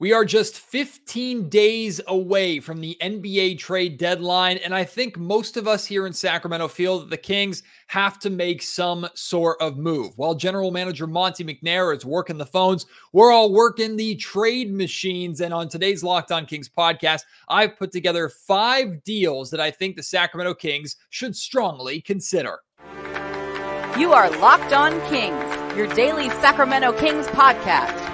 We are just 15 days away from the NBA trade deadline, and I think most of us here in Sacramento feel that the Kings have to make some sort of move. While general manager Monte McNair is working the phones, we're all working the trade machines. And on today's Locked On Kings podcast, I've put together five deals that I think the Sacramento Kings should strongly consider. You are Locked On Kings, your daily Sacramento Kings podcast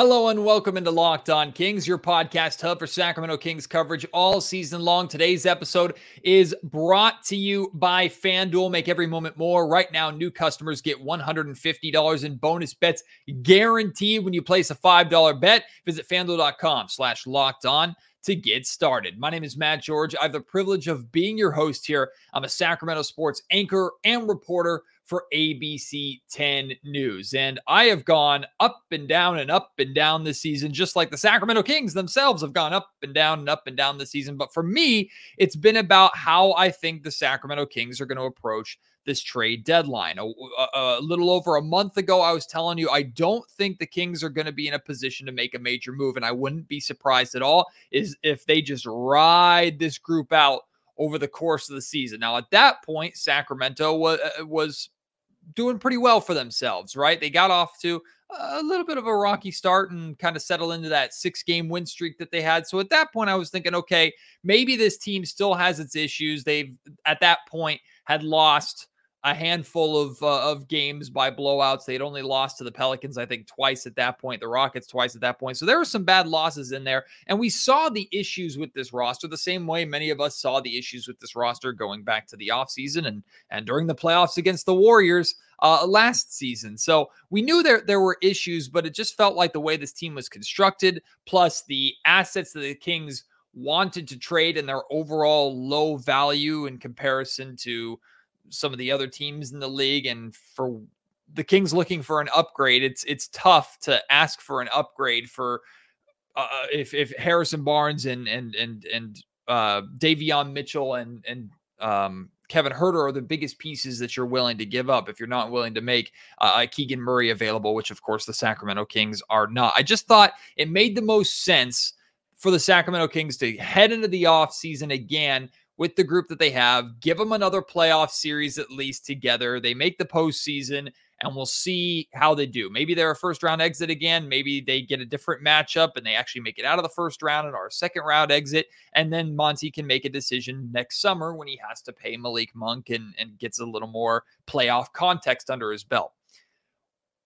Hello and welcome into Locked On Kings, your podcast hub for Sacramento Kings coverage all season long. Today's episode is brought to you by FanDuel. Make every moment more. Right now, new customers get $150 in bonus bets guaranteed when you place a $5 bet. Visit fanduel.com slash locked on to get started. My name is Matt George. I have the privilege of being your host here. I'm a Sacramento sports anchor and reporter for ABC 10 News. And I have gone up and down and up and down this season, just like the Sacramento Kings themselves have gone up and down and up and down this season. But for me, it's been about how I think the Sacramento Kings are going to approach this trade deadline. A, a, a, little over a month ago, I was telling you I don't think the Kings are going to be in a position to make a major move, and I wouldn't be surprised at all is if they just ride this group out over the course of the season. Now, at that point, Sacramento was uh, was doing pretty well for themselves, right? They got off to a little bit of a rocky start and kind of settle into that six game win streak that they had. So at that point, I was thinking, okay, maybe this team still has its issues. They've at that point had lost a handful of uh, of games by blowouts. They'd only lost to the Pelicans, I think, twice at that point. The Rockets twice at that point. So there were some bad losses in there, and we saw the issues with this roster the same way many of us saw the issues with this roster going back to the offseason and and during the playoffs against the Warriors uh, last season. So we knew there there were issues, but it just felt like the way this team was constructed, plus the assets that the Kings wanted to trade and their overall low value in comparison to some of the other teams in the league and for the Kings looking for an upgrade, it's it's tough to ask for an upgrade for uh, uh if if Harrison Barnes and and and and uh, Davion Mitchell and and um, Kevin Huerter are the biggest pieces that you're willing to give up if you're not willing to make uh, Keegan Murray available, which of course the Sacramento Kings are not. I just thought it made the most sense for the Sacramento Kings to head into the offseason again with the group that they have. Give them another playoff series at least together. They make the postseason, and we'll see how they do. Maybe they're a first round exit again. Maybe they get a different matchup and they actually make it out of the first round and are a second round exit. And then Monte can make a decision next summer when he has to pay Malik Monk and, and gets a little more playoff context under his belt.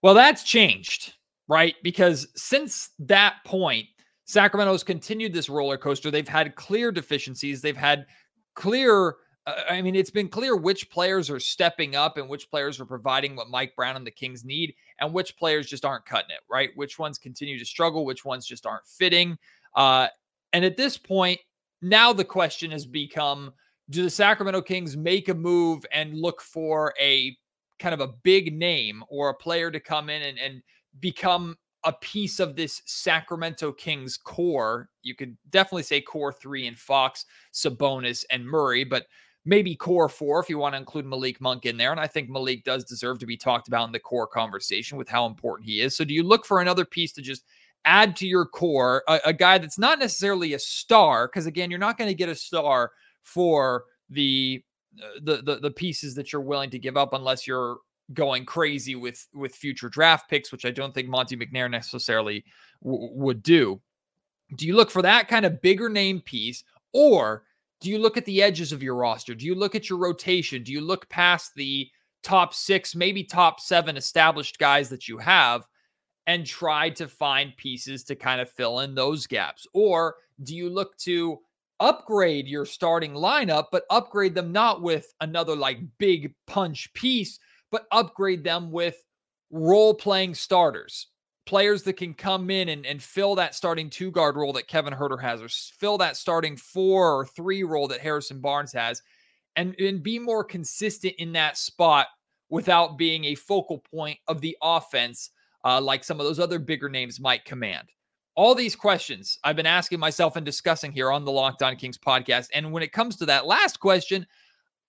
Well, that's changed, right? Because since that point, Sacramento's continued this roller coaster. They've had clear deficiencies. They've had clear. Uh, I mean, it's been clear which players are stepping up and which players are providing what Mike Brown and the Kings need, and which players just aren't cutting it, right? Which ones continue to struggle, which ones just aren't fitting. Uh, and at this point, now the question has become do the Sacramento Kings make a move and look for a kind of a big name or a player to come in and, and become a piece of this Sacramento Kings core. You could definitely say core three and Fox, Sabonis, and Murray, but maybe core four if you want to include Malik Monk in there. And I think Malik does deserve to be talked about in the core conversation with how important he is. So do you look for another piece to just add to your core, a, a guy that's not necessarily a star? Because again, you're not going to get a star for the uh, the, the the pieces that you're willing to give up unless you're going crazy with with future draft picks, which I don't think Monte McNair necessarily w- would do. Do you look for that kind of bigger name piece, or do you look at the edges of your roster? Do you look at your rotation? Do you look past the top six, maybe top seven established guys that you have? And try to find pieces to kind of fill in those gaps? Or do you look to upgrade your starting lineup, but upgrade them not with another like big punch piece, but upgrade them with role playing starters, players that can come in and, and fill that starting two guard role that Kevin Huerter has, or fill that starting four or three role that Harrison Barnes has, and, and be more consistent in that spot without being a focal point of the offense uh, like some of those other bigger names might command? All these questions I've been asking myself and discussing here on the Locked On Kings podcast. And when it comes to that last question,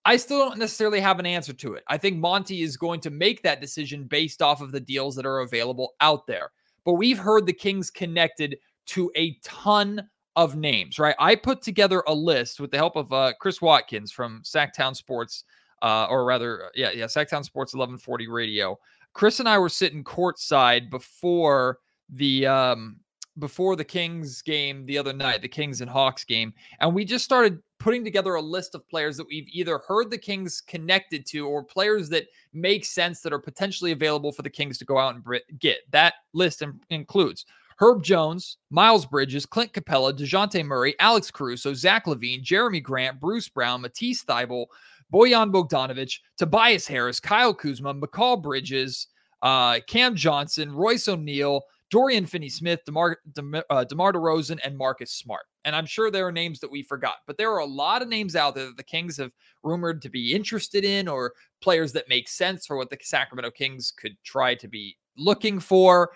I still don't necessarily have an answer to it. I think Monte is going to make that decision based off of the deals that are available out there. But we've heard the Kings connected to a ton of names, right? I put together a list with the help of uh, Chris Watkins from Sactown Sports, uh, or rather, uh, yeah, yeah, Sactown Sports 1140 Radio. Chris and I were sitting courtside before the um, before the Kings game the other night, the Kings and Hawks game, and we just started putting together a list of players that we've either heard the Kings connected to or players that make sense that are potentially available for the Kings to go out and get. That list includes Herb Jones, Miles Bridges, Clint Capela, Dejounte Murray, Alex Caruso, Zach LaVine, Jerami Grant, Bruce Brown, Matisse Thybulle, Bojan Bogdanovic, Tobias Harris, Kyle Kuzma, Mikal Bridges, uh, Cam Johnson, Royce O'Neale, Dorian Finney Smith, DeMar, DeMar, uh, DeMar DeRozan, and Marcus Smart. And I'm sure there are names that we forgot, but there are a lot of names out there that the Kings have rumored to be interested in or players that make sense for what the Sacramento Kings could try to be looking for.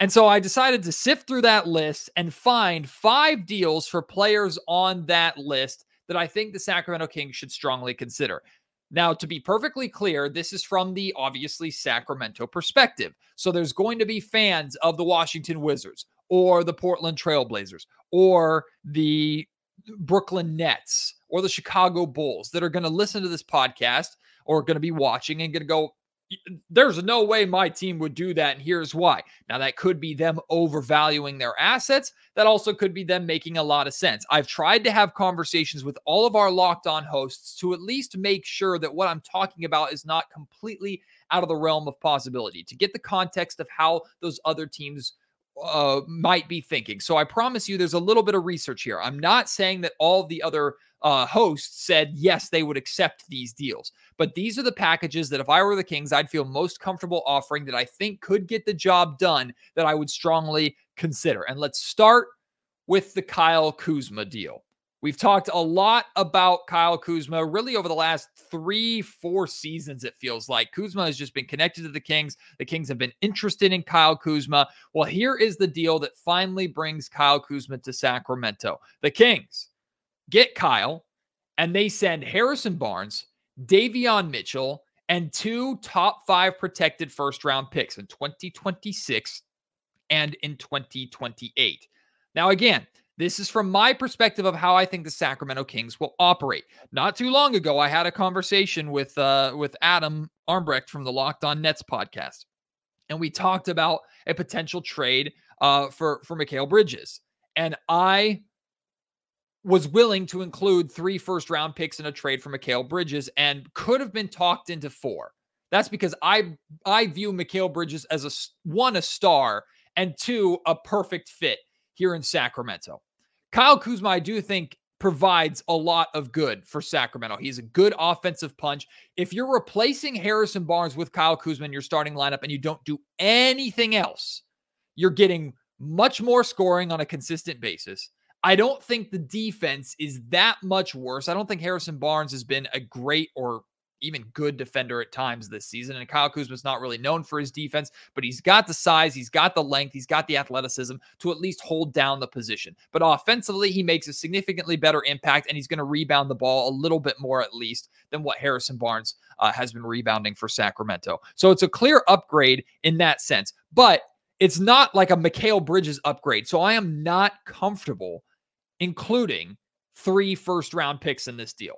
And so I decided to sift through that list and find five deals for players on that list that I think the Sacramento Kings should strongly consider. Now, to be perfectly clear, this is from the obviously Sacramento perspective. So there's going to be fans of the Washington Wizards or the Portland Trailblazers or the Brooklyn Nets or the Chicago Bulls that are going to listen to this podcast or going to be watching and going to go, there's no way my team would do that. And here's why. Now, that could be them overvaluing their assets. That also could be them making a lot of sense. I've tried to have conversations with all of our locked on hosts to at least make sure that what I'm talking about is not completely out of the realm of possibility, to get the context of how those other teams uh, might be thinking. So I promise you there's a little bit of research here. I'm not saying that all the other uh, hosts said yes, they would accept these deals. But these are the packages that if I were the Kings, I'd feel most comfortable offering that I think could get the job done that I would strongly consider. And let's start with the Kyle Kuzma deal. We've talked a lot about Kyle Kuzma really over the last three, four seasons, it feels like. Kuzma has just been connected to the Kings. The Kings have been interested in Kyle Kuzma. Well, here is the deal that finally brings Kyle Kuzma to Sacramento. The Kings get Kyle, and they send Harrison Barnes, Davion Mitchell, and two top five protected first round picks in 2026 and in 2028. Now, again, this is from my perspective of how I think the Sacramento Kings will operate. Not too long ago, I had a conversation with uh, with Adam Armbrecht from the Locked On Nets podcast, and we talked about a potential trade uh, for for Mikal Bridges, and I was willing to include three first round picks in a trade for Mikal Bridges and could have been talked into four. That's because I I view Mikal Bridges as a one a star and two a perfect fit here in Sacramento. Kyle Kuzma, I do think provides a lot of good for Sacramento. He's a good offensive punch. If you're replacing Harrison Barnes with Kyle Kuzma in your starting lineup and you don't do anything else, you're getting much more scoring on a consistent basis. I don't think the defense is that much worse. I don't think Harrison Barnes has been a great or even good defender at times this season. And Kyle Kuzma's not really known for his defense, but he's got the size, he's got the length, he's got the athleticism to at least hold down the position. But offensively, he makes a significantly better impact and he's going to rebound the ball a little bit more at least than what Harrison Barnes uh, has been rebounding for Sacramento. So it's a clear upgrade in that sense. But it's not like a Mikal Bridges upgrade. So I am not comfortable including three first round picks in this deal.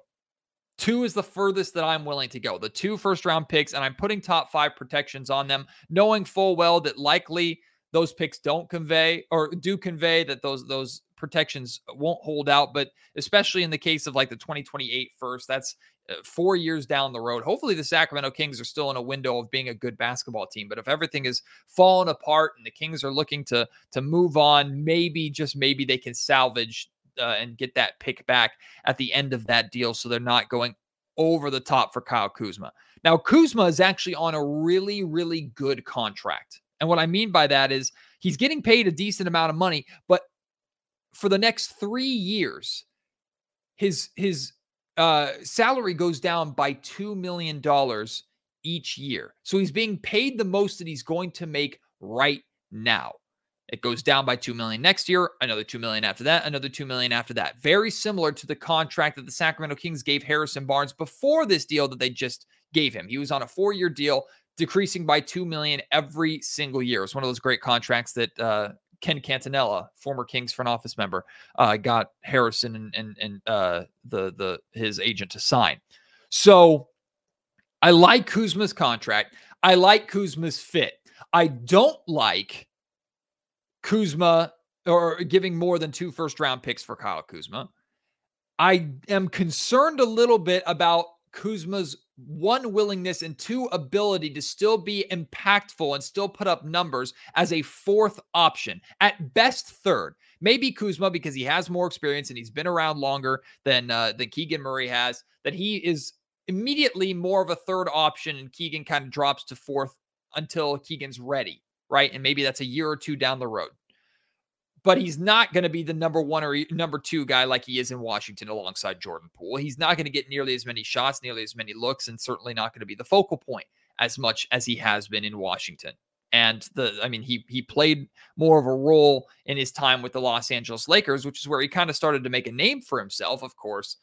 Two is the furthest that I'm willing to go. The two first round picks, and I'm putting top five protections on them, knowing full well that likely those picks don't convey or do convey that those those protections won't hold out. But especially in the case of like the 2028 first, that's uh, four years down the road. Hopefully, the Sacramento Kings are still in a window of being a good basketball team. But if everything is falling apart and the Kings are looking to to move on, maybe just maybe they can salvage uh, and get that pick back at the end of that deal, so they're not going over the top for Kyle Kuzma. Now, Kuzma is actually on a really, really good contract. And what I mean by that is he's getting paid a decent amount of money, but for the next three years, his his uh, salary goes down by two million dollars each year. So he's being paid the most that he's going to make right now. It goes down by 2 million next year, another 2 million after that, another 2 million after that. Very similar to the contract that the Sacramento Kings gave Harrison Barnes before this deal that they just gave him. He was on a 4-year deal decreasing by 2 million every single year. It's one of those great contracts that uh, Ken Catanella, former Kings front office member, uh, got Harrison and and, and uh, the the his agent to sign. So I like Kuzma's contract. I like Kuzma's fit. I don't like Kuzma or giving more than two first round picks for Kyle Kuzma. I am concerned a little bit about Kuzma's one willingness and two ability to still be impactful and still put up numbers as a fourth option, at best third. Maybe Kuzma because he has more experience and he's been around longer than uh, than Keegan Murray has. That he is immediately more of a third option, and Keegan kind of drops to fourth until Keegan's ready, right? And maybe that's a year or two down the road but he's not going to be the number one or number two guy like he is in Washington alongside Jordan Poole. He's not going to get nearly as many shots, nearly as many looks, and certainly not going to be the focal point as much as he has been in Washington. And the, I mean, he he played more of a role in his time with the Los Angeles Lakers, which is where he kind of started to make a name for himself. Of course,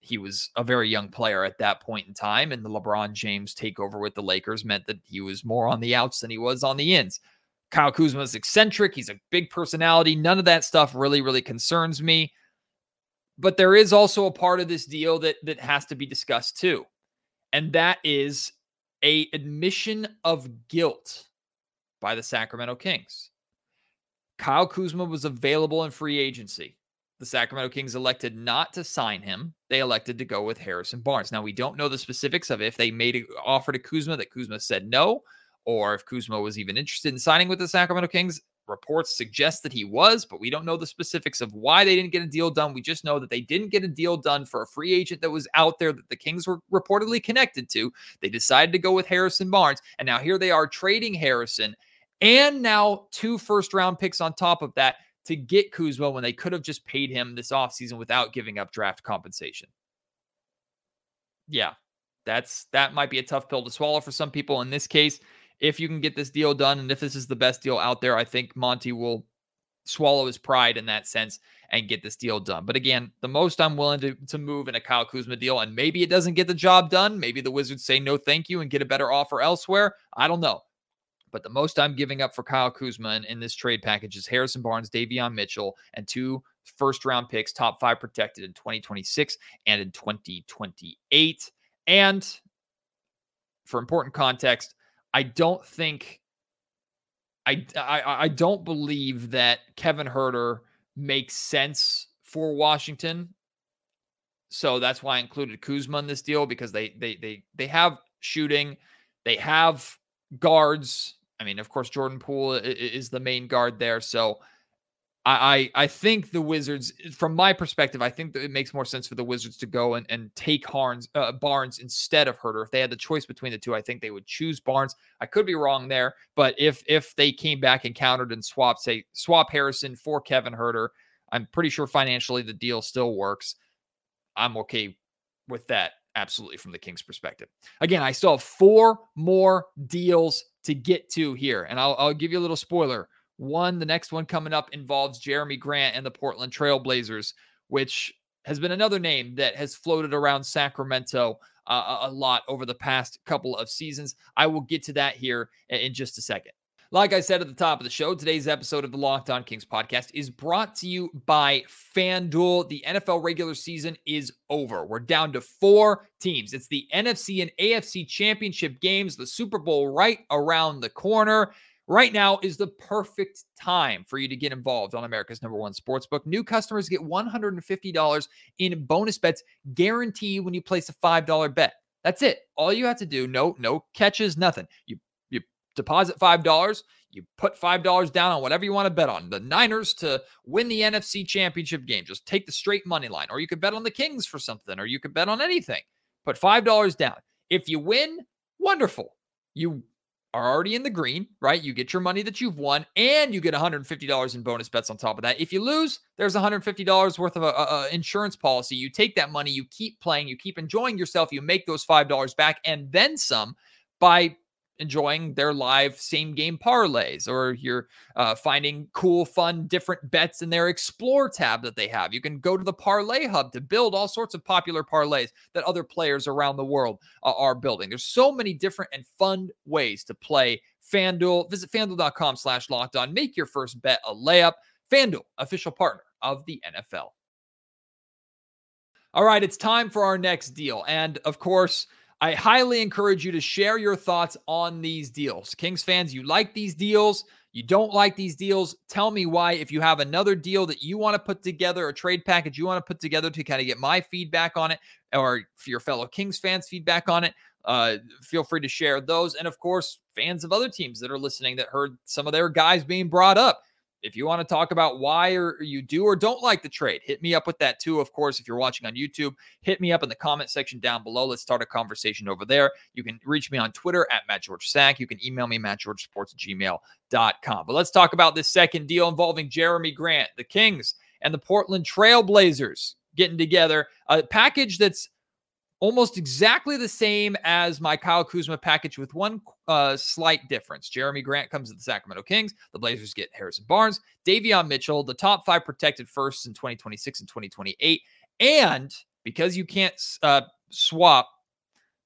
he was a very young player at that point in time, and the LeBron James takeover with the Lakers meant that he was more on the outs than he was on the ins. Kyle Kuzma is eccentric. He's a big personality. None of that stuff really, really concerns me. But there is also a part of this deal that that has to be discussed too. And that is a admission of guilt by the Sacramento Kings. Kyle Kuzma was available in free agency. The Sacramento Kings elected not to sign him. They elected to go with Harrison Barnes. Now, we don't know the specifics of if they made an offer to Kuzma that Kuzma said no, or if Kuzma was even interested in signing with the Sacramento Kings. Reports suggest that he was, but we don't know the specifics of why they didn't get a deal done. We just know that they didn't get a deal done for a free agent that was out there that the Kings were reportedly connected to. They decided to go with Harrison Barnes, and now here they are trading Harrison and now two first round picks on top of that to get Kuzma when they could have just paid him this offseason without giving up draft compensation. Yeah, that's that might be a tough pill to swallow for some people. In this case, if you can get this deal done and if this is the best deal out there, I think Monte will swallow his pride in that sense and get this deal done. But again, the most I'm willing to, to move in a Kyle Kuzma deal, and maybe it doesn't get the job done. Maybe the Wizards say no, thank you, and get a better offer elsewhere. I don't know. But the most I'm giving up for Kyle Kuzma in, in this trade package is Harrison Barnes, Davion Mitchell, and two first round picks, top five protected in 2026 and in 2028. And for important context, I don't think I, I I don't believe that Kevin Huerter makes sense for Washington. So that's why I included Kuzma in this deal because they they they they have shooting, they have guards. I mean, of course, Jordan Poole is the main guard there. So I, I think the Wizards, from my perspective, I think that it makes more sense for the Wizards to go and, and take Harns, uh, Barnes instead of Huerter. If they had the choice between the two, I think they would choose Barnes. I could be wrong there, but if if they came back and countered and swapped, say swap Harrison for Kevin Huerter, I'm pretty sure financially the deal still works. I'm okay with that absolutely from the Kings' perspective. Again, I still have four more deals to get to here, and I'll, I'll give you a little spoiler. One, the next one coming up involves Jerami Grant and the Portland Trailblazers, which has been another name that has floated around Sacramento uh, a lot over the past couple of seasons. I will get to that here in just a second. Like I said at the top of the show, today's episode of the Locked On Kings podcast is brought to you by FanDuel. The NFL regular season is over. We're down to four teams. It's the NFC and AFC championship games, the Super Bowl right around the corner. Right now is the perfect time for you to get involved on America's number one sportsbook. New customers get $150 in bonus bets guaranteed when you place a $5 bet. That's it. All you have to do, no, no catches, nothing. You you deposit $5, you put $5 down on whatever you want to bet on. The Niners to win the NFC championship game. Just take the straight money line. Or you could bet on the Kings for something, or you could bet on anything. Put $5 down. If you win, wonderful. You are already in the green, right? You get your money that you've won, and you get $150 in bonus bets on top of that. If you lose, there's $150 worth of a, a, insurance policy. You take that money, you keep playing, you keep enjoying yourself, you make those $5 back, and then some by enjoying their live same game parlays or you're uh, finding cool fun different bets in their explore tab that they have. You can go to the parlay hub to build all sorts of popular parlays that other players around the world uh, are building. There's so many different and fun ways to play fanduel. Visit fanduel.com slash locked on. Make your first bet a layup. Fanduel official partner of the nfl all right it's time for our next deal. And of course I highly encourage you to share your thoughts on these deals. Kings fans, you like these deals, you don't like these deals. Tell me why. If you have another deal that you want to put together, a trade package you want to put together to kind of get my feedback on it, or for your fellow Kings fans' feedback on it, uh, feel free to share those. And of course, fans of other teams that are listening that heard some of their guys being brought up if you want to talk about why or you do or don't like the trade, hit me up with that too. Of course, if you're watching on YouTube, hit me up in the comment section down below. Let's start a conversation over there. You can reach me on Twitter at Matt George Sack. You can email me, mattgeorgesports at gmail.com. But let's talk about this second deal involving Jerami Grant, the Kings, and the Portland Trailblazers getting together. A package that's almost exactly the same as my Kyle Kuzma package with one uh, slight difference. Jerami Grant comes to the Sacramento Kings. The Blazers get Harrison Barnes, Davion Mitchell, the top five protected firsts in 2026 and 2028. And because you can't uh, swap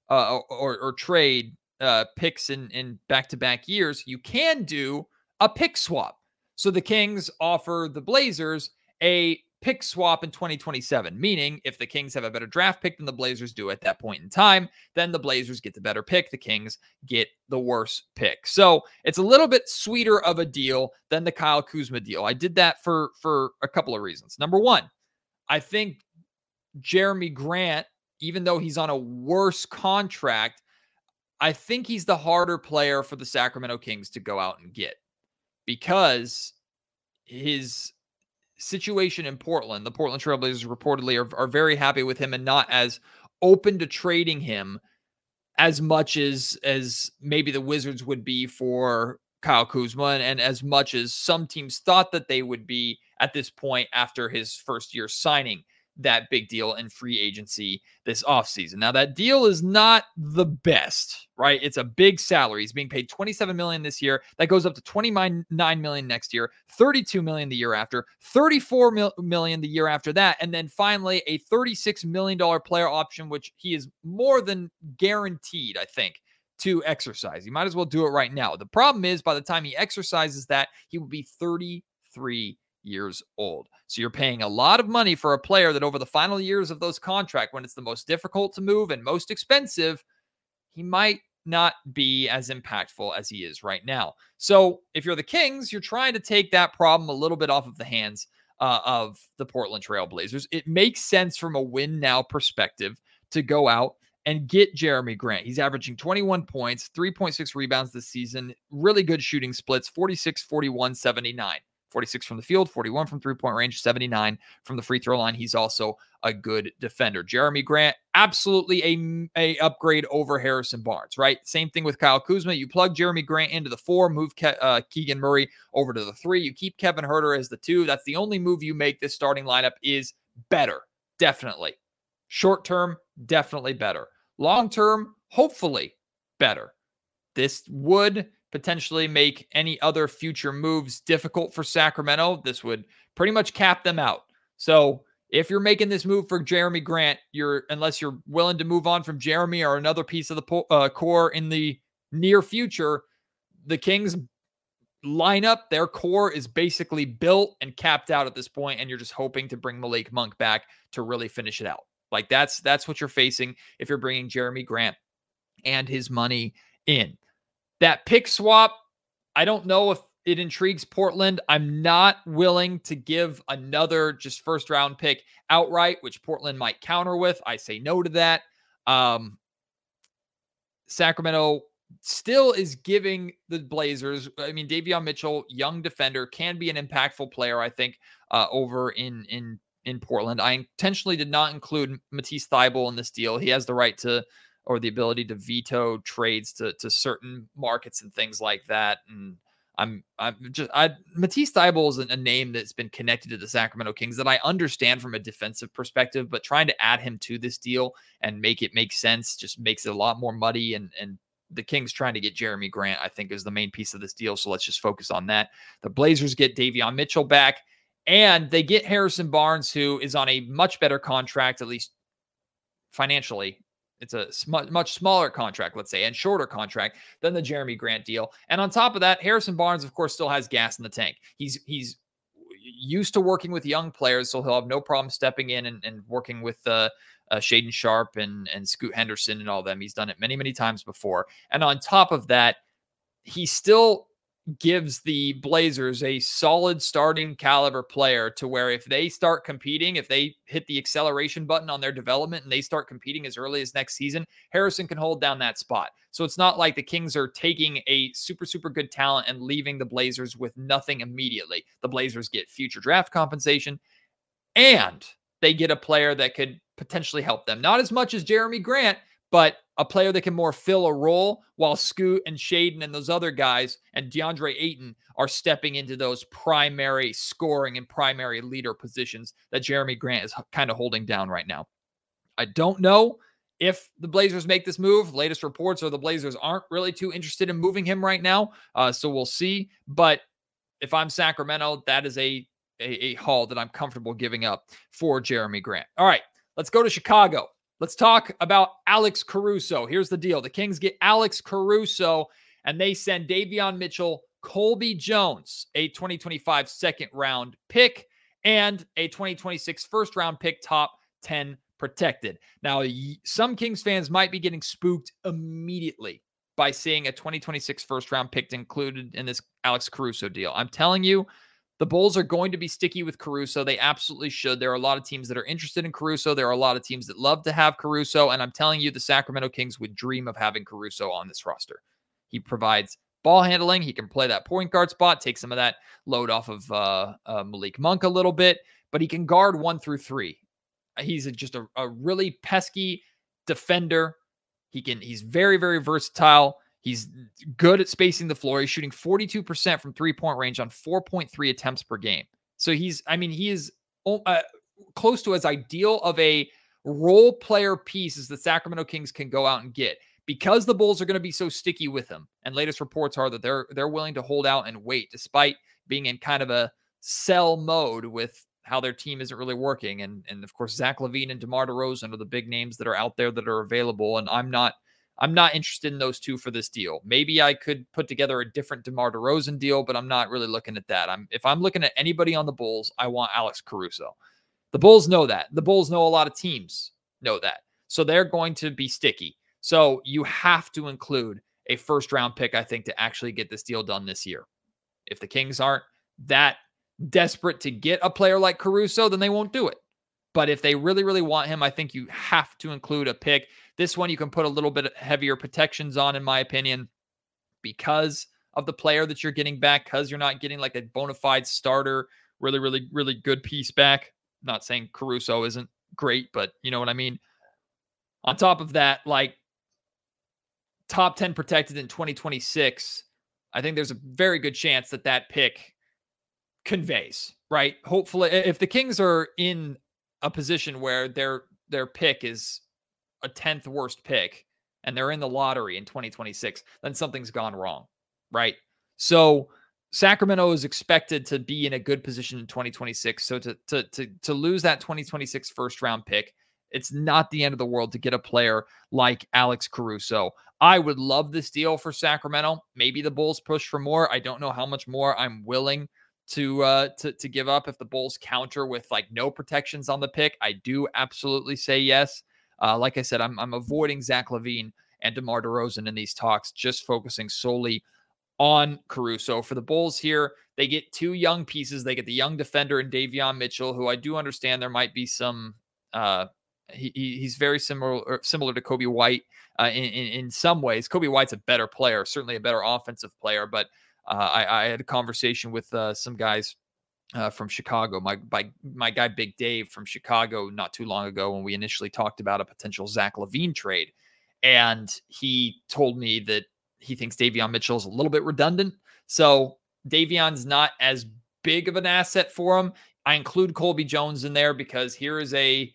uh, or, or, trade uh, picks in, in back-to-back years, you can do a pick swap. So the Kings offer the Blazers a pick swap in 2027, meaning if the Kings have a better draft pick than the Blazers do at that point in time, then the Blazers get the better pick. The Kings get the worse pick. So it's a little bit sweeter of a deal than the Kyle Kuzma deal. I did that for for a couple of reasons. Number one, I think Jerami Grant, even though he's on a worse contract, I think he's the harder player for the Sacramento Kings to go out and get because his situation in Portland, the Portland Trailblazers reportedly are, are very happy with him and not as open to trading him as much as as maybe the Wizards would be for Kyle Kuzma and, and as much as some teams thought that they would be at this point after his first year signing that big deal in free agency this offseason. Now that deal is not the best, right? It's a big salary. He's being paid 27 million this year. That goes up to 29 million next year, 32 million the year after, 34 million the year after that, and then finally a 36 million dollar player option which he is more than guaranteed, I think, to exercise. He might as well do it right now. The problem is by the time he exercises that, he will be 33 years old. So you're paying a lot of money for a player that over the final years of those contract, when it's the most difficult to move and most expensive, he might not be as impactful as he is right now. So if you're the Kings, you're trying to take that problem a little bit off of the hands uh, of the Portland Trailblazers. It makes sense from a win now perspective to go out and get Jerami Grant. He's averaging 21 points, 3.6 rebounds this season, really good shooting splits, 46, 41, 79. 46 from the field, 41 from three point range, 79 from the free throw line. He's also a good defender. Jerami Grant, absolutely a, a upgrade over Harrison Barnes, right? Same thing with Kyle Kuzma. You plug Jerami Grant into the four, move Ke- uh, Keegan Murray over to the three. You keep Kevin Huerter as the two. That's the only move you make. This starting lineup is better, definitely. Short term, definitely better. Long term, hopefully better. This would potentially make any other future moves difficult for Sacramento. This would pretty much cap them out. So if you're making this move for Jerami Grant, you're unless you're willing to move on from Jerami or another piece of the uh, core in the near future, the Kings lineup, their core is basically built and capped out at this point, and you're just hoping to bring Malik Monk back to really finish it out. Like that's that's what you're facing if you're bringing Jerami Grant and his money in. That pick swap, I don't know if it intrigues Portland. I'm not willing to give another just first round pick outright, which Portland might counter with. I say no to that. Um, Sacramento still is giving the Blazers. I mean, Davion Mitchell, young defender, can be an impactful player. I think uh, over in in in Portland. I intentionally did not include Matisse Thybulle in this deal. He has the right to or the ability to veto trades to to certain markets and things like that. And I'm I'm just I Matisse Thybulle is a name that's been connected to the Sacramento Kings that I understand from a defensive perspective, but trying to add him to this deal and make it make sense just makes it a lot more muddy and and the Kings trying to get Jerami Grant, I think, is the main piece of this deal. So let's just focus on that. The Blazers get Davion Mitchell back, and they get Harrison Barnes, who is on a much better contract, at least financially. It's a sm- much smaller contract, let's say, and shorter contract than the Jerami Grant deal. And on top of that, Harrison Barnes, of course, still has gas in the tank. He's he's used to working with young players, so he'll have no problem stepping in and, and working with uh, uh, Shaedon Sharpe and and Scoot Henderson and all them. He's done it many many times before. And on top of that, he still gives the Blazers a solid starting caliber player to where if they start competing, if they hit the acceleration button on their development and they start competing as early as next season, Harrison can hold down that spot. So it's not like the Kings are taking a super, super good talent and leaving the Blazers with nothing immediately. The Blazers get future draft compensation and they get a player that could potentially help them. Not as much as Jerami Grant, but a player that can more fill a role while Scoot and Shaedon and those other guys and DeAndre Ayton are stepping into those primary scoring and primary leader positions that Jerami Grant is kind of holding down right now. I don't know if the Blazers make this move. Latest reports are the Blazers aren't really too interested in moving him right now. Uh, so we'll see. But if I'm Sacramento, that is a, a, a haul that I'm comfortable giving up for Jerami Grant. All right, let's go to Chicago. Let's talk about Alex Caruso. Here's the deal the Kings get Alex Caruso and they send Davion Mitchell, Colby Jones, a 2025 second round pick, and a 2026 first round pick, top 10 protected. Now, some Kings fans might be getting spooked immediately by seeing a 2026 first round pick included in this Alex Caruso deal. I'm telling you, the Bulls are going to be sticky with Caruso. They absolutely should. There are a lot of teams that are interested in Caruso. There are a lot of teams that love to have Caruso. And I'm telling you, the Sacramento Kings would dream of having Caruso on this roster. He provides ball handling. He can play that point guard spot, take some of that load off of uh, uh, Malik Monk a little bit, but he can guard one through three. He's a, just a, a really pesky defender. He can. He's very, very versatile. He's good at spacing the floor. He's shooting 42% from three point range on 4.3 attempts per game. So he's, I mean, he is uh, close to as ideal of a role player piece as the Sacramento Kings can go out and get because the Bulls are going to be so sticky with him. And latest reports are that they're they're willing to hold out and wait despite being in kind of a sell mode with how their team isn't really working. And and of course Zach LaVine and DeMar DeRozan are the big names that are out there that are available. And I'm not I'm not interested in those two for this deal. Maybe I could put together a different DeMar DeRozan deal, but I'm not really looking at that. I'm if I'm looking at anybody on the Bulls, I want Alex Caruso. The Bulls know that. The Bulls know a lot of teams know that. So they're going to be sticky. So you have to include a first round pick, I think, to actually get this deal done this year. If the Kings aren't that desperate to get a player like Caruso, then they won't do it. But if they really, really want him, I think you have to include a pick. This one you can put a little bit heavier protections on, in my opinion, because of the player that you're getting back, because you're not getting like a bona fide starter, really, really, really good piece back. not saying Caruso isn't great, but you know what I mean. On top of that, like top 10 protected in 2026, I think there's a very good chance that that pick conveys, right? Hopefully, if the Kings are in a position where their their pick is a 10th worst pick and they're in the lottery in 2026, then something's gone wrong, right? So Sacramento is expected to be in a good position in 2026. So to to to to lose that 2026 first round pick, it's not the end of the world to get a player like Alex Caruso. I would love this deal for Sacramento. Maybe the Bulls push for more. I don't know how much more I'm willing to uh to to give up if the Bulls counter with like no protections on the pick. I do absolutely say yes. Uh, like I said, I'm I'm avoiding Zach LaVine and DeMar DeRozan in these talks, just focusing solely on Caruso. For the Bulls here, they get two young pieces. They get the young defender and Davion Mitchell, who I do understand there might be some. Uh, he, he's very similar similar to Coby White uh, in, in in some ways. Coby White's a better player, certainly a better offensive player, but uh, I, I, had a conversation with uh, some guys uh, from Chicago. My, my my guy Big Dave from Chicago not too long ago when we initially talked about a potential Zach LaVine trade, and he told me that he thinks Davion Mitchell is a little bit redundant. So Davion's not as big of an asset for him. I include Colby Jones in there because here is a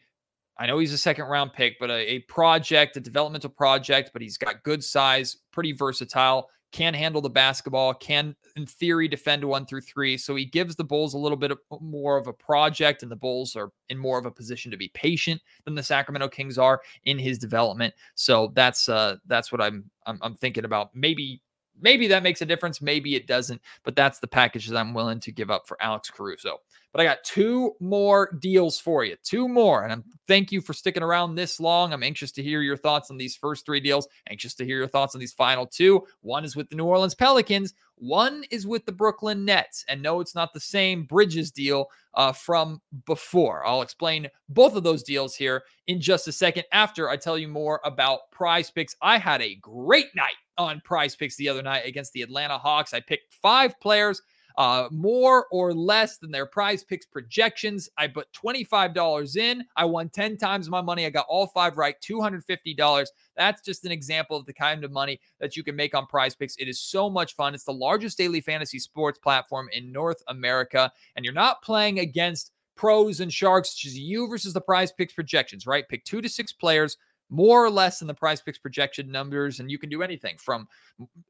I know he's a second round pick, but a, a, project, a developmental project, but he's got good size, pretty versatile, can handle the basketball, can, in theory, defend one through three. So he gives the Bulls a little bit of, more of a project, and the Bulls are in more of a position to be patient than the Sacramento Kings are in his development. So that's uh that's what I'm I'm, I'm thinking about. Maybe maybe that makes a difference. Maybe it doesn't, but that's the package that I'm willing to give up for Alex Caruso. But I got two more deals for you, two more. And I'm, thank you for sticking around this long. I'm anxious to hear your thoughts on these first three deals, anxious to hear your thoughts on these final two. One is with the New Orleans Pelicans, one is with the Brooklyn Nets. And no, it's not the same Bridges deal uh, from before. I'll explain both of those deals here in just a second after I tell you more about prize picks. I had a great night on prize picks the other night against the Atlanta Hawks. I picked five players uh, more or less than their prize picks projections. I put $25 in. I won 10 times my money. I got all five right, $250. That's just an example of the kind of money that you can make on prize picks. It is so much fun. It's the largest daily fantasy sports platform in North America. And you're not playing against pros and sharks, it's just you versus the prize picks projections, right? Pick two to six players more or less than the prize picks projection numbers. And you can do anything from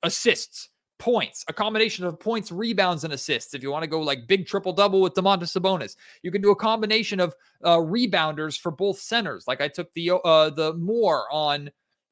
assists points, a combination of points, rebounds, and assists. If you want to go like big triple double with Domantas Sabonis, you can do a combination of uh, rebounders for both centers. Like I took the uh, the more on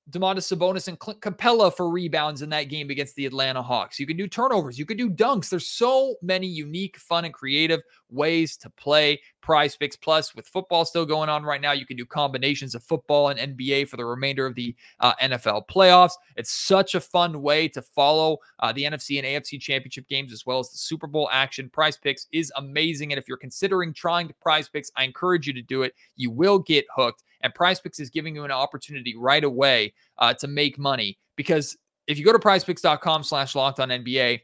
Domantas Sabonis and Clint Capela for rebounds in that game against the Atlanta Hawks. You can do turnovers. You can do dunks. There's so many unique, fun, and creative ways to play prize picks. Plus, with football still going on right now, you can do combinations of football and NBA for the remainder of the uh, NFL playoffs. It's such a fun way to follow uh, the NFC and AFC championship games as well as the Super Bowl action. Prize picks is amazing. And if you're considering trying to prize picks, I encourage you to do it. You will get hooked. And Prize Picks is giving you an opportunity right away uh, to make money because if you go to prizepicks.com slash locked on NBA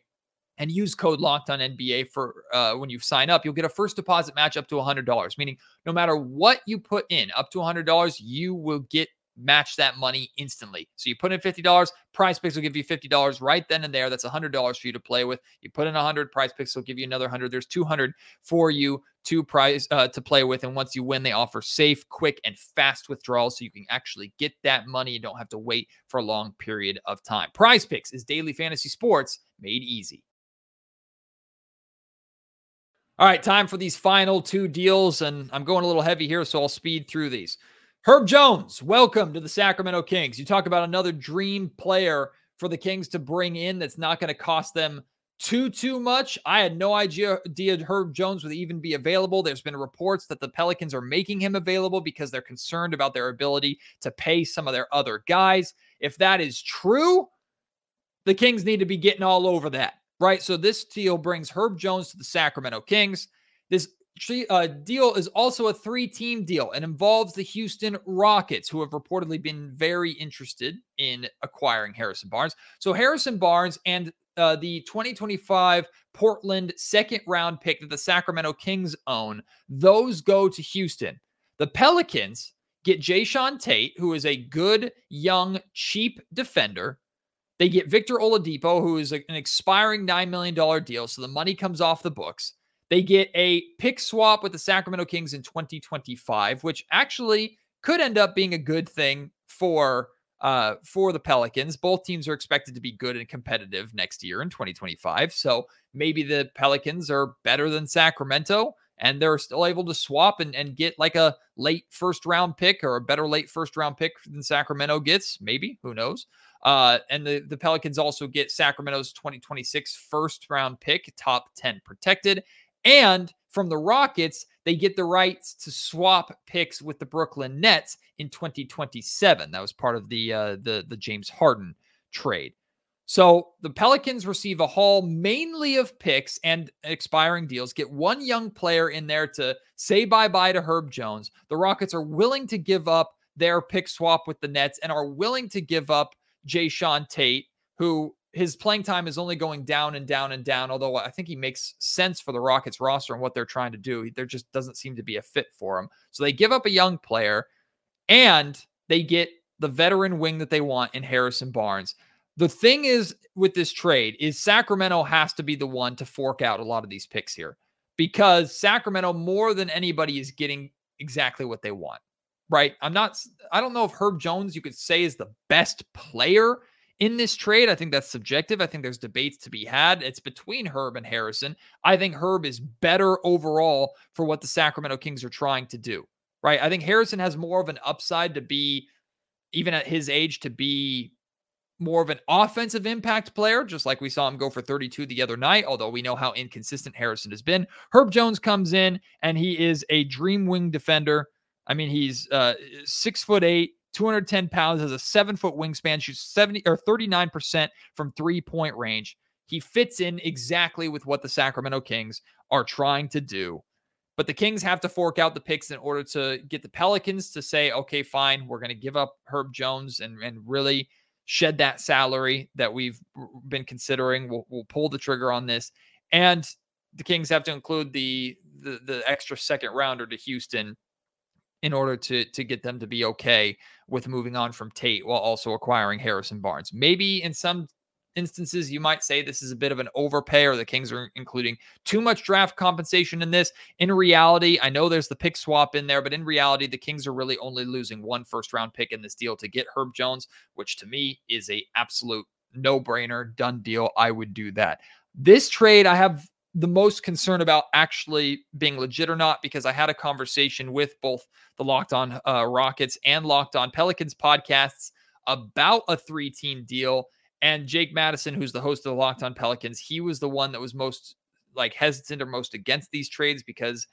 and use code locked on NBA for uh, when you sign up, you'll get a first deposit match up to $100, meaning no matter what you put in up to $100, you will get match that money instantly. So you put in $50, prize picks will give you $50 right then and there. That's $100 for you to play with. You put in 100, prize picks will give you another 100. There's 200 for you to prize uh, to play with. And once you win, they offer safe, quick, and fast withdrawals so you can actually get that money. You don't have to wait for a long period of time. Prize picks is daily fantasy sports made easy. All right, time for these final two deals. And I'm going a little heavy here, so I'll speed through these. Herb Jones, welcome to the Sacramento Kings. You talk about another dream player for the Kings to bring in that's not going to cost them too too much. I had no idea Herb Jones would even be available. There's been reports that the Pelicans are making him available because they're concerned about their ability to pay some of their other guys. If that is true, the Kings need to be getting all over that, right? So this deal brings Herb Jones to the Sacramento Kings. This uh, deal is also a three team deal and involves the Houston Rockets, who have reportedly been very interested in acquiring Harrison Barnes. So, Harrison Barnes and uh, the 2025 Portland second round pick that the Sacramento Kings own, those go to Houston. The Pelicans get Jae'Sean Tate, who is a good, young, cheap defender. They get Victor Oladipo, who is an expiring $9 million deal. So the money comes off the books. They get a pick swap with the Sacramento Kings in 2025, which actually could end up being a good thing for uh, for the Pelicans. Both teams are expected to be good and competitive next year in 2025. So maybe the Pelicans are better than Sacramento and they're still able to swap and, and get like a late first round pick or a better late first round pick than Sacramento gets. Maybe, who knows? Uh, and the, the Pelicans also get Sacramento's 2026 first round pick, top 10 protected. And from the Rockets, they get the rights to swap picks with the Brooklyn Nets in 2027. That was part of the uh, the the James Harden trade. So the Pelicans receive a haul mainly of picks and expiring deals, get one young player in there to say bye bye to Herb Jones. The Rockets are willing to give up their pick swap with the Nets and are willing to give up Jae'Sean Tate, who his playing time is only going down and down and down. Although I think he makes sense for the Rockets roster and what they're trying to do. There just doesn't seem to be a fit for him. So they give up a young player and they get the veteran wing that they want in Harrison Barnes. The thing is with this trade is Sacramento has to be the one to fork out a lot of these picks here because Sacramento more than anybody is getting exactly what they want. right? I'm not, I don't know if Herb Jones you could say is the best player in this trade. I think that's subjective. I think there's debates to be had. It's between Herb and Harrison. I think Herb is better overall for what the Sacramento Kings are trying to do, right? I think Harrison has more of an upside to be, even at his age, to be more of an offensive impact player, just like we saw him go for 32 the other night, although we know how inconsistent Harrison has been. Herb Jones comes in and he is a dream wing defender. I mean, he's uh, six foot eight, 210 pounds, has a seven foot wingspan, shoots 70 or 39% from three point range. He fits in exactly with what the Sacramento Kings are trying to do. But the Kings have to fork out the picks in order to get the Pelicans to say, okay, fine, we're going to give up Herb Jones and, and really shed that salary that we've been considering. We'll, we'll pull the trigger on this. And the Kings have to include the, the the extra second rounder to Houston in order to to get them to be okay with moving on from Tate while also acquiring Harrison Barnes. Maybe in some instances, you might say this is a bit of an overpay or the Kings are including too much draft compensation in this. In reality, I know there's the pick swap in there, but in reality, the Kings are really only losing one first round pick in this deal to get Herb Jones, which to me is a absolute no brainer, done deal. I would do that. This trade, I have the most concern about actually being legit or not because I had a conversation with both the Locked On uh, Rockets and Locked On Pelicans podcasts about a three team deal. And Jake Madison, who's the host of the Locked On Pelicans, he was the one that was most like hesitant or most against these trades because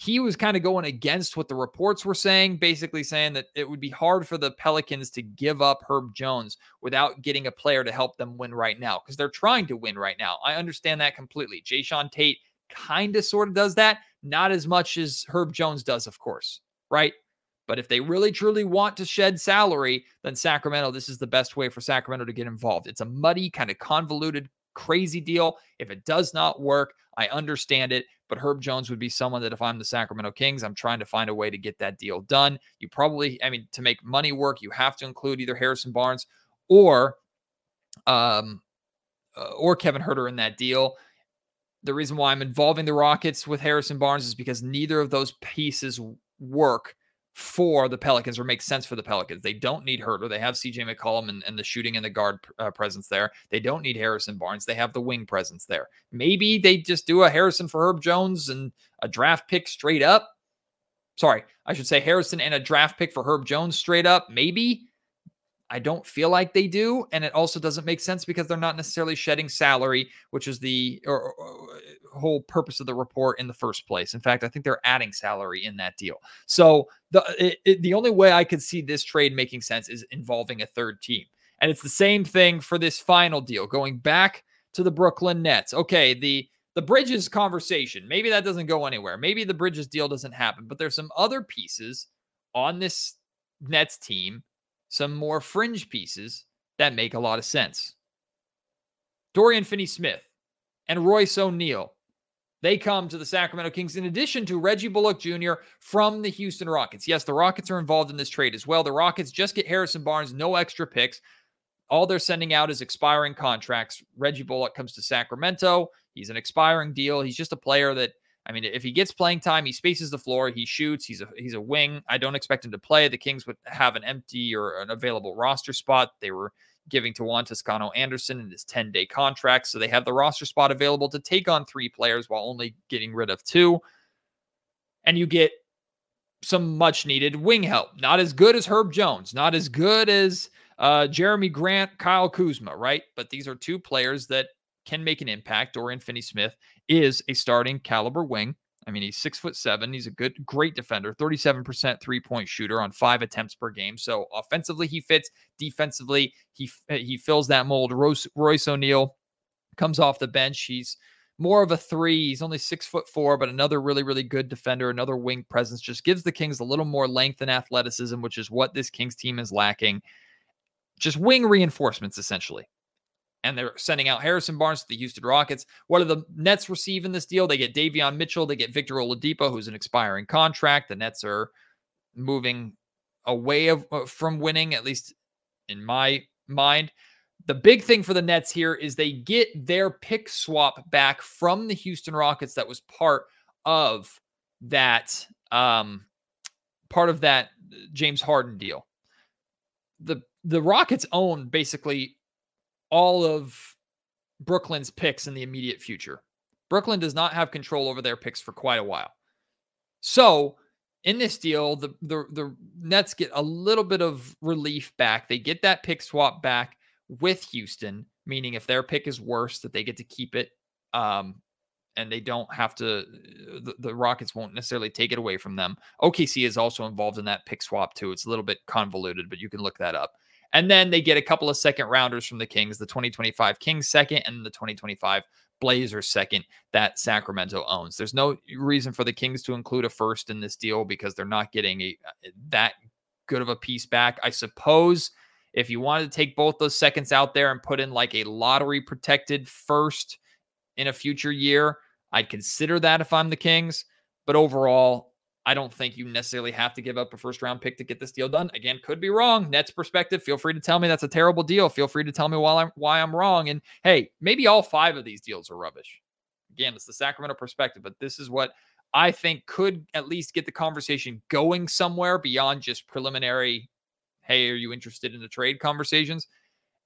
he was kind of going against what the reports were saying, basically saying that it would be hard for the Pelicans to give up Herb Jones without getting a player to help them win right now because they're trying to win right now. I understand that completely. Jae'Sean Tate kind of sort of does that, not as much as Herb Jones does, of course, right? But if they really truly want to shed salary, then Sacramento, this is the best way for Sacramento to get involved. It's a muddy, kind of convoluted, crazy deal. If it does not work, I understand it. But Herb Jones would be someone that if I'm the Sacramento Kings, I'm trying to find a way to get that deal done. You probably, I mean, to make money work, you have to include either Harrison Barnes or um uh, or Kevin Huerter in that deal. The reason why I'm involving the Rockets with Harrison Barnes is because neither of those pieces work for the Pelicans or make sense for the Pelicans. They don't need Huerter. They have CJ McCollum and, and the shooting and the guard uh, presence there. They don't need Harrison Barnes. They have the wing presence there. Maybe they just do a Harrison for Herb Jones and a draft pick straight up. Sorry, I should say Harrison and a draft pick for Herb Jones straight up. Maybe. I don't feel like they do. And it also doesn't make sense because they're not necessarily shedding salary, which is the or, or, whole purpose of the report in the first place. In fact, I think they're adding salary in that deal. So the it, it, the only way I could see this trade making sense is involving a third team. And it's the same thing for this final deal going back to the Brooklyn Nets. Okay, the the Bridges conversation, maybe that doesn't go anywhere. Maybe the Bridges deal doesn't happen, but there's some other pieces on this Nets team, some more fringe pieces that make a lot of sense. Dorian Finney Smith and Royce O'Neale they come to the Sacramento Kings in addition to Reggie Bullock Jr. from the Houston Rockets. Yes, the Rockets are involved in this trade as well. The Rockets just get Harrison Barnes, no extra picks. All they're sending out is expiring contracts. Reggie Bullock comes to Sacramento. He's an expiring deal. He's just a player that I mean, if he gets playing time, he spaces the floor, he shoots, he's a he's a wing. I don't expect him to play. The Kings would have an empty or an available roster spot. They were giving to Juan Toscano Anderson in his 10 day contract. So they have the roster spot available to take on three players while only getting rid of two. And you get some much needed wing help. Not as good as Herb Jones, not as good as uh, Jerami Grant, Kyle Kuzma, right? But these are two players that can make an impact. Dorian Finney Smith is a starting caliber wing. I mean, he's six foot seven. He's a good, great defender, 37% three point shooter on five attempts per game. So offensively, he fits. Defensively, he eh, he fills that mold. Royce, Royce O'Neale comes off the bench. He's more of a three. He's only six foot four, but another really, really good defender, another wing presence. Just gives the Kings a little more length and athleticism, which is what this Kings team is lacking. Just wing reinforcements, essentially and they're sending out Harrison Barnes to the Houston Rockets. What do the Nets receive in this deal? They get Davion Mitchell, they get Victor Oladipo, who's an expiring contract. The Nets are moving away of, uh, from winning, at least in my mind. The big thing for the Nets here is they get their pick swap back from the Houston Rockets that was part of that um part of that James Harden deal. The the Rockets own basically all of Brooklyn's picks in the immediate future. Brooklyn does not have control over their picks for quite a while. So in this deal, the, the the Nets get a little bit of relief back. They get that pick swap back with Houston, meaning if their pick is worse, that they get to keep it. Um, and they don't have to the, the, Rockets won't necessarily take it away from them. OKC is also involved in that pick swap too. It's a little bit convoluted, but you can look that up. And then they get a couple of second rounders from the Kings, the 2025 Kings second and the 2025 Blazers second that Sacramento owns. There's no reason for the Kings to include a first in this deal because they're not getting a uh, that good of a piece back. I suppose if you wanted to take both those seconds out there and put in like a lottery protected first in a future year, I'd consider that if I'm the Kings. But overall, I don't think you necessarily have to give up a first round pick to get this deal done. Again, could be wrong. Nets perspective, feel free to tell me that's a terrible deal. Feel free to tell me why I'm why I'm wrong. And hey, maybe all five of these deals are rubbish. Again, it's the Sacramento perspective, but this is what I think could at least get the conversation going somewhere beyond just preliminary. Hey, are you interested in the trade conversations?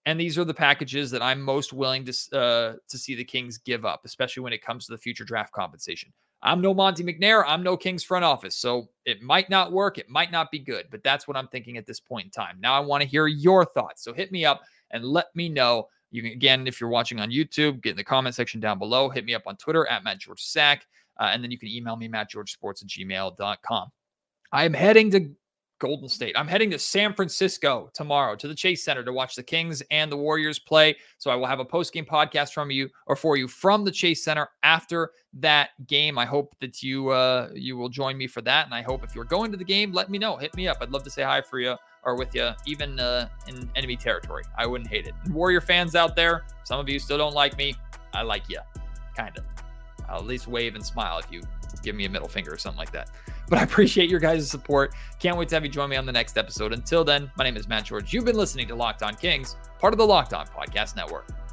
And these are the packages that I'm most willing to uh, to see the Kings give up, especially when it comes to the future draft compensation. I'm no Monte McNair. I'm no Kings front office. So it might not work. It might not be good, but that's what I'm thinking at this point in time. Now I want to hear your thoughts. So hit me up and let me know. You can, again, if you're watching on YouTube, get in the comment section down below. Hit me up on Twitter at Matt George Sack. Uh, and then you can email me, mattgeorgesports at gmail.com. I am heading to Golden State. I'm heading to San Francisco tomorrow to the Chase Center to watch the Kings and the Warriors play. So I will have a post-game podcast from you or for you from the Chase Center after that game. I hope that you uh, you will join me for that, and I hope if you're going to the game, let me know. Hit me up. I'd love to say hi for you or with you, even uh, in enemy territory. I wouldn't hate it. Warrior fans out there, some of you still don't like me. I like you, kind of. I'll at least wave and smile if you give me a middle finger or something like that. But I appreciate your guys' support. Can't wait to have you join me on the next episode. Until then, my name is Matt George. You've been listening to Locked On Kings, part of the Locked On Podcast Network.